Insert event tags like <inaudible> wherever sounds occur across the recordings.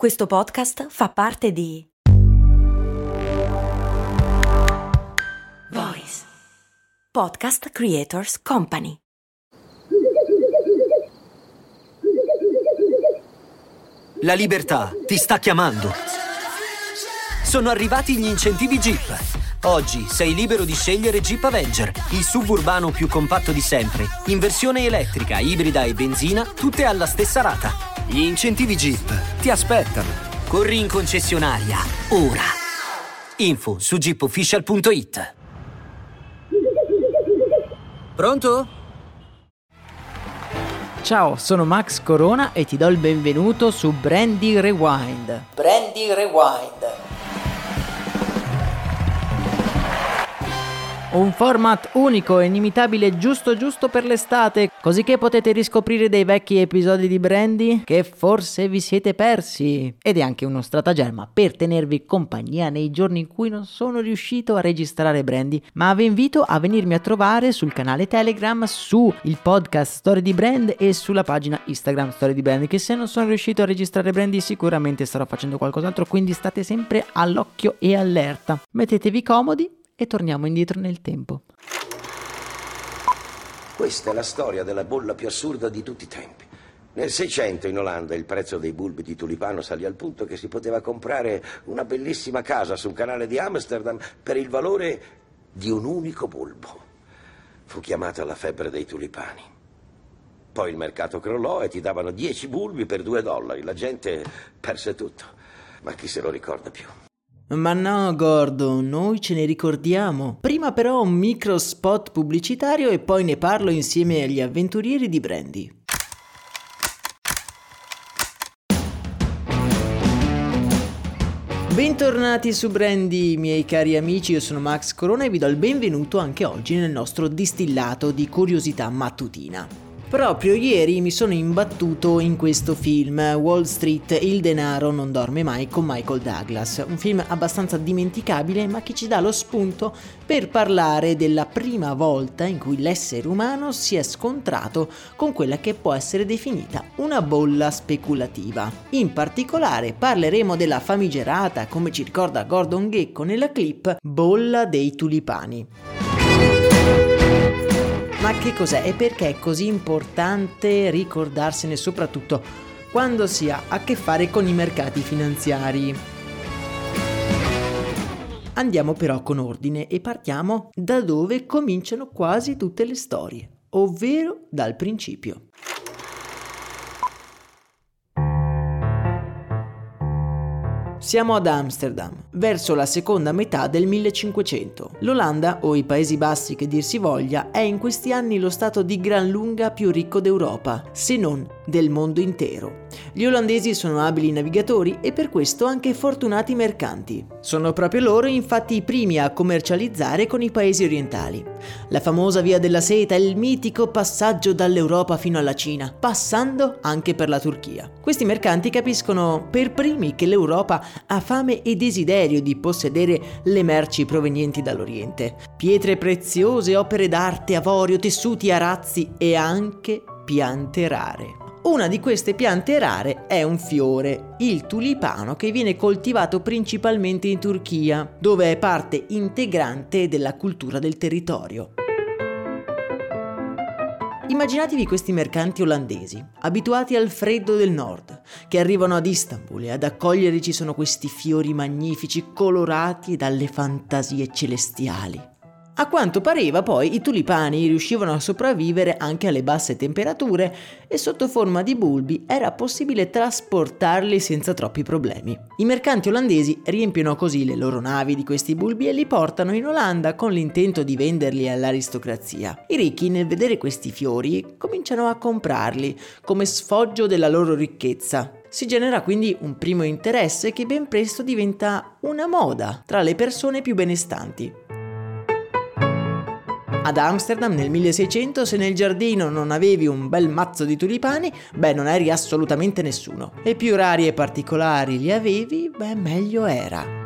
Questo podcast fa parte di Voice Podcast Creators Company. La libertà ti sta chiamando. Sono arrivati gli incentivi Jeep. Oggi sei libero di scegliere Jeep Avenger, il suburbano più compatto di sempre, in versione elettrica, ibrida e benzina, tutte alla stessa rata. Gli incentivi Jeep ti aspettano. Corri in concessionaria, ora. Info su jeepofficial.it. Pronto? Ciao, sono Max Corona e ti do il benvenuto su Brandy Rewind. Brandy Rewind Un format unico e inimitabile giusto giusto per l'estate, così che potete riscoprire dei vecchi episodi di Brandy che forse vi siete persi. Ed è anche uno stratagemma per tenervi compagnia nei giorni in cui non sono riuscito a registrare Brandy, ma vi invito a venirmi a trovare sul canale Telegram, su il podcast Story di Brand e sulla pagina Instagram Story di Brand, che se non sono riuscito a registrare Brandy sicuramente starò facendo qualcos'altro, quindi state sempre all'occhio e allerta. Mettetevi comodi e torniamo indietro nel tempo. Questa è la storia della bolla più assurda di tutti i tempi. Nel 600 in Olanda il prezzo dei bulbi di tulipano salì al punto che si poteva comprare una bellissima casa sul canale di Amsterdam per il valore di un unico bulbo. Fu chiamata la febbre dei tulipani. Poi il mercato crollò e ti davano 10 bulbi per 2 dollari. La gente perse tutto. Ma chi se lo ricorda più? Ma no, Gordon, noi ce ne ricordiamo. Prima però un micro spot pubblicitario e poi ne parlo insieme agli avventurieri di Brandy. Bentornati su Brandy, miei cari amici, io sono Max Corona e vi do il benvenuto anche oggi nel nostro distillato di curiosità mattutina. Proprio ieri mi sono imbattuto in questo film, Wall Street, il denaro non dorme mai con Michael Douglas, un film abbastanza dimenticabile ma che ci dà lo spunto per parlare della prima volta in cui l'essere umano si è scontrato con quella che può essere definita una bolla speculativa. In particolare parleremo della famigerata, come ci ricorda Gordon Gecko nella clip, bolla dei tulipani. Ma che cos'è e perché è così importante ricordarsene soprattutto quando si ha a che fare con i mercati finanziari? Andiamo però con ordine e partiamo da dove cominciano quasi tutte le storie, ovvero dal principio. Siamo ad Amsterdam, verso la seconda metà del 1500. L'Olanda, o i Paesi Bassi che dir si voglia, è in questi anni lo stato di gran lunga più ricco d'Europa, se non del mondo intero. Gli olandesi sono abili navigatori e per questo anche fortunati mercanti. Sono proprio loro infatti i primi a commercializzare con i paesi orientali. La famosa via della seta è il mitico passaggio dall'Europa fino alla Cina, passando anche per la Turchia. Questi mercanti capiscono per primi che l'Europa ha fame e desiderio di possedere le merci provenienti dall'Oriente. Pietre preziose, opere d'arte, avorio, tessuti, arazzi e anche piante rare. Una di queste piante rare è un fiore, il tulipano, che viene coltivato principalmente in Turchia, dove è parte integrante della cultura del territorio. Immaginatevi questi mercanti olandesi, abituati al freddo del nord, che arrivano ad Istanbul e ad accoglierli ci sono questi fiori magnifici colorati dalle fantasie celestiali. A quanto pareva poi i tulipani riuscivano a sopravvivere anche alle basse temperature e sotto forma di bulbi era possibile trasportarli senza troppi problemi. I mercanti olandesi riempiono così le loro navi di questi bulbi e li portano in Olanda con l'intento di venderli all'aristocrazia. I ricchi nel vedere questi fiori cominciano a comprarli come sfoggio della loro ricchezza si genera quindi un primo interesse che ben presto diventa una moda tra le persone più benestanti. Ad Amsterdam nel 1600 se nel giardino non avevi un bel mazzo di tulipani, beh non eri assolutamente nessuno. E più rari e particolari li avevi, beh meglio era.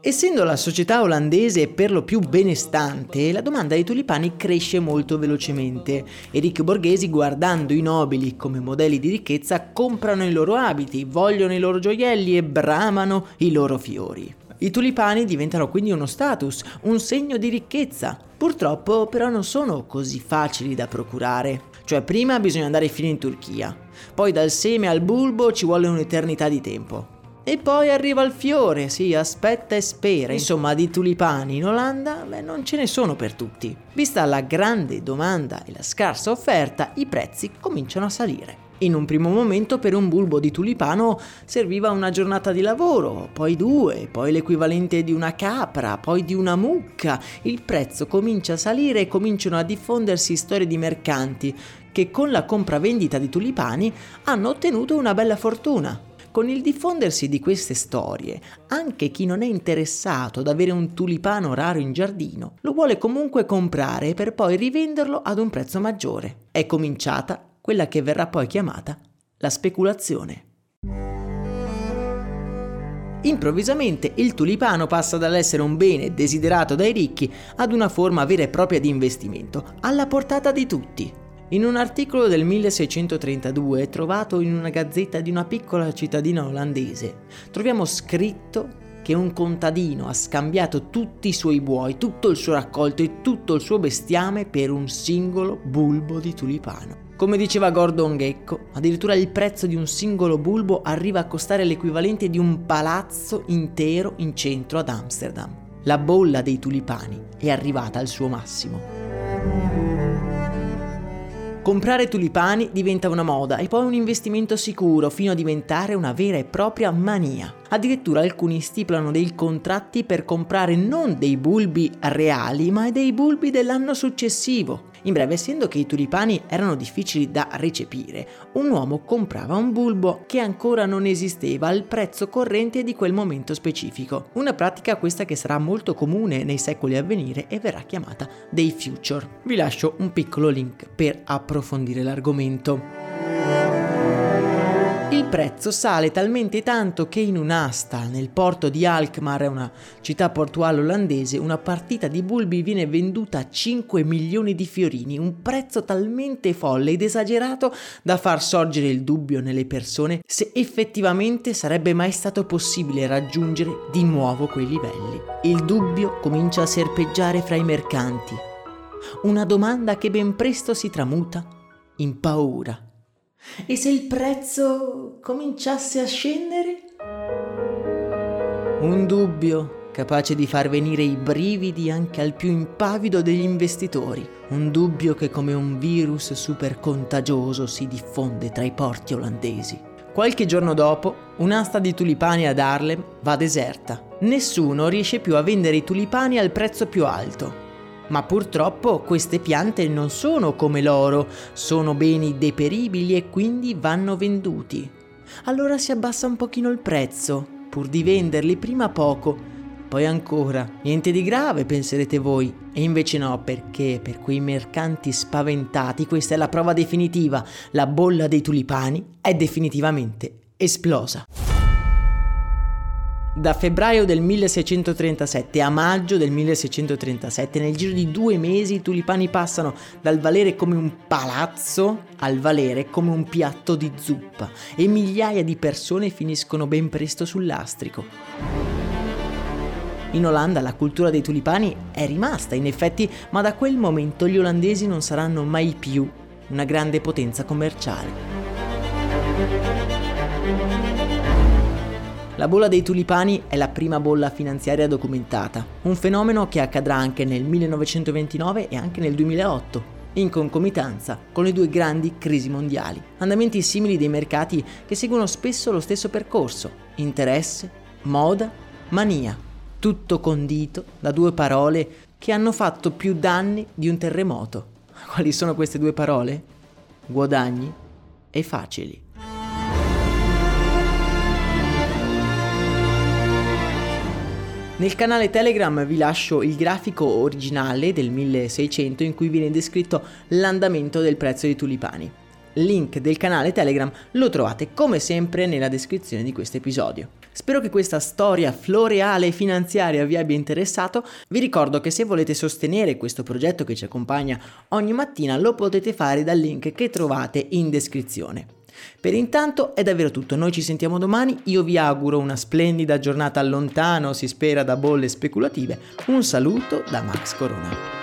Essendo la società olandese per lo più benestante, la domanda dei tulipani cresce molto velocemente e ricchi borghesi, guardando i nobili come modelli di ricchezza, comprano i loro abiti, vogliono i loro gioielli e bramano i loro fiori. I tulipani diventano quindi uno status, un segno di ricchezza. Purtroppo però non sono così facili da procurare. Cioè prima bisogna andare fino in Turchia, poi dal seme al bulbo ci vuole un'eternità di tempo. E poi arriva il fiore, sì, aspetta e spera. Insomma, di tulipani in Olanda beh, non ce ne sono per tutti. Vista la grande domanda e la scarsa offerta, i prezzi cominciano a salire. In un primo momento per un bulbo di tulipano serviva una giornata di lavoro, poi due, poi l'equivalente di una capra, poi di una mucca. Il prezzo comincia a salire e cominciano a diffondersi storie di mercanti che con la compravendita di tulipani hanno ottenuto una bella fortuna. Con il diffondersi di queste storie, anche chi non è interessato ad avere un tulipano raro in giardino, lo vuole comunque comprare per poi rivenderlo ad un prezzo maggiore. È cominciata quella che verrà poi chiamata la speculazione. Improvvisamente il tulipano passa dall'essere un bene desiderato dai ricchi ad una forma vera e propria di investimento, alla portata di tutti. In un articolo del 1632 trovato in una gazzetta di una piccola cittadina olandese, troviamo scritto che un contadino ha scambiato tutti i suoi buoi, tutto il suo raccolto e tutto il suo bestiame per un singolo bulbo di tulipano. Come diceva Gordon Gecko, addirittura il prezzo di un singolo bulbo arriva a costare l'equivalente di un palazzo intero in centro ad Amsterdam. La bolla dei tulipani è arrivata al suo massimo. Comprare tulipani diventa una moda e poi un investimento sicuro fino a diventare una vera e propria mania. Addirittura alcuni stipulano dei contratti per comprare non dei bulbi reali, ma dei bulbi dell'anno successivo. In breve, essendo che i tulipani erano difficili da recepire, un uomo comprava un bulbo che ancora non esisteva al prezzo corrente di quel momento specifico. Una pratica questa che sarà molto comune nei secoli a venire e verrà chiamata dei future. Vi lascio un piccolo link per approfondire l'argomento. Il prezzo sale talmente tanto che in un'asta nel porto di Alkmaar, una città portuale olandese, una partita di bulbi viene venduta a 5 milioni di fiorini, un prezzo talmente folle ed esagerato da far sorgere il dubbio nelle persone se effettivamente sarebbe mai stato possibile raggiungere di nuovo quei livelli. Il dubbio comincia a serpeggiare fra i mercanti. Una domanda che ben presto si tramuta in paura. E se il prezzo cominciasse a scendere? Un dubbio capace di far venire i brividi anche al più impavido degli investitori, un dubbio che come un virus super contagioso si diffonde tra i porti olandesi. Qualche giorno dopo, un'asta di tulipani ad Harlem va deserta. Nessuno riesce più a vendere i tulipani al prezzo più alto. Ma purtroppo queste piante non sono come l'oro, sono beni deperibili e quindi vanno venduti. Allora si abbassa un pochino il prezzo, pur di venderli prima poco. Poi ancora, niente di grave, penserete voi. E invece no, perché per quei mercanti spaventati questa è la prova definitiva. La bolla dei tulipani è definitivamente esplosa. Da febbraio del 1637 a maggio del 1637, nel giro di due mesi, i tulipani passano dal valere come un palazzo al valere come un piatto di zuppa e migliaia di persone finiscono ben presto sul lastrico. In Olanda la cultura dei tulipani è rimasta, in effetti, ma da quel momento gli olandesi non saranno mai più una grande potenza commerciale. La bolla dei tulipani è la prima bolla finanziaria documentata, un fenomeno che accadrà anche nel 1929 e anche nel 2008, in concomitanza con le due grandi crisi mondiali. Andamenti simili dei mercati che seguono spesso lo stesso percorso, interesse, moda, mania, tutto condito da due parole che hanno fatto più danni di un terremoto. <laughs> Quali sono queste due parole? Guadagni e facili. Nel canale Telegram vi lascio il grafico originale del 1600 in cui viene descritto l'andamento del prezzo dei tulipani. Link del canale Telegram lo trovate come sempre nella descrizione di questo episodio. Spero che questa storia floreale e finanziaria vi abbia interessato. Vi ricordo che se volete sostenere questo progetto che ci accompagna ogni mattina lo potete fare dal link che trovate in descrizione. Per intanto è davvero tutto, noi ci sentiamo domani, io vi auguro una splendida giornata lontano, si spera da bolle speculative, un saluto da Max Corona.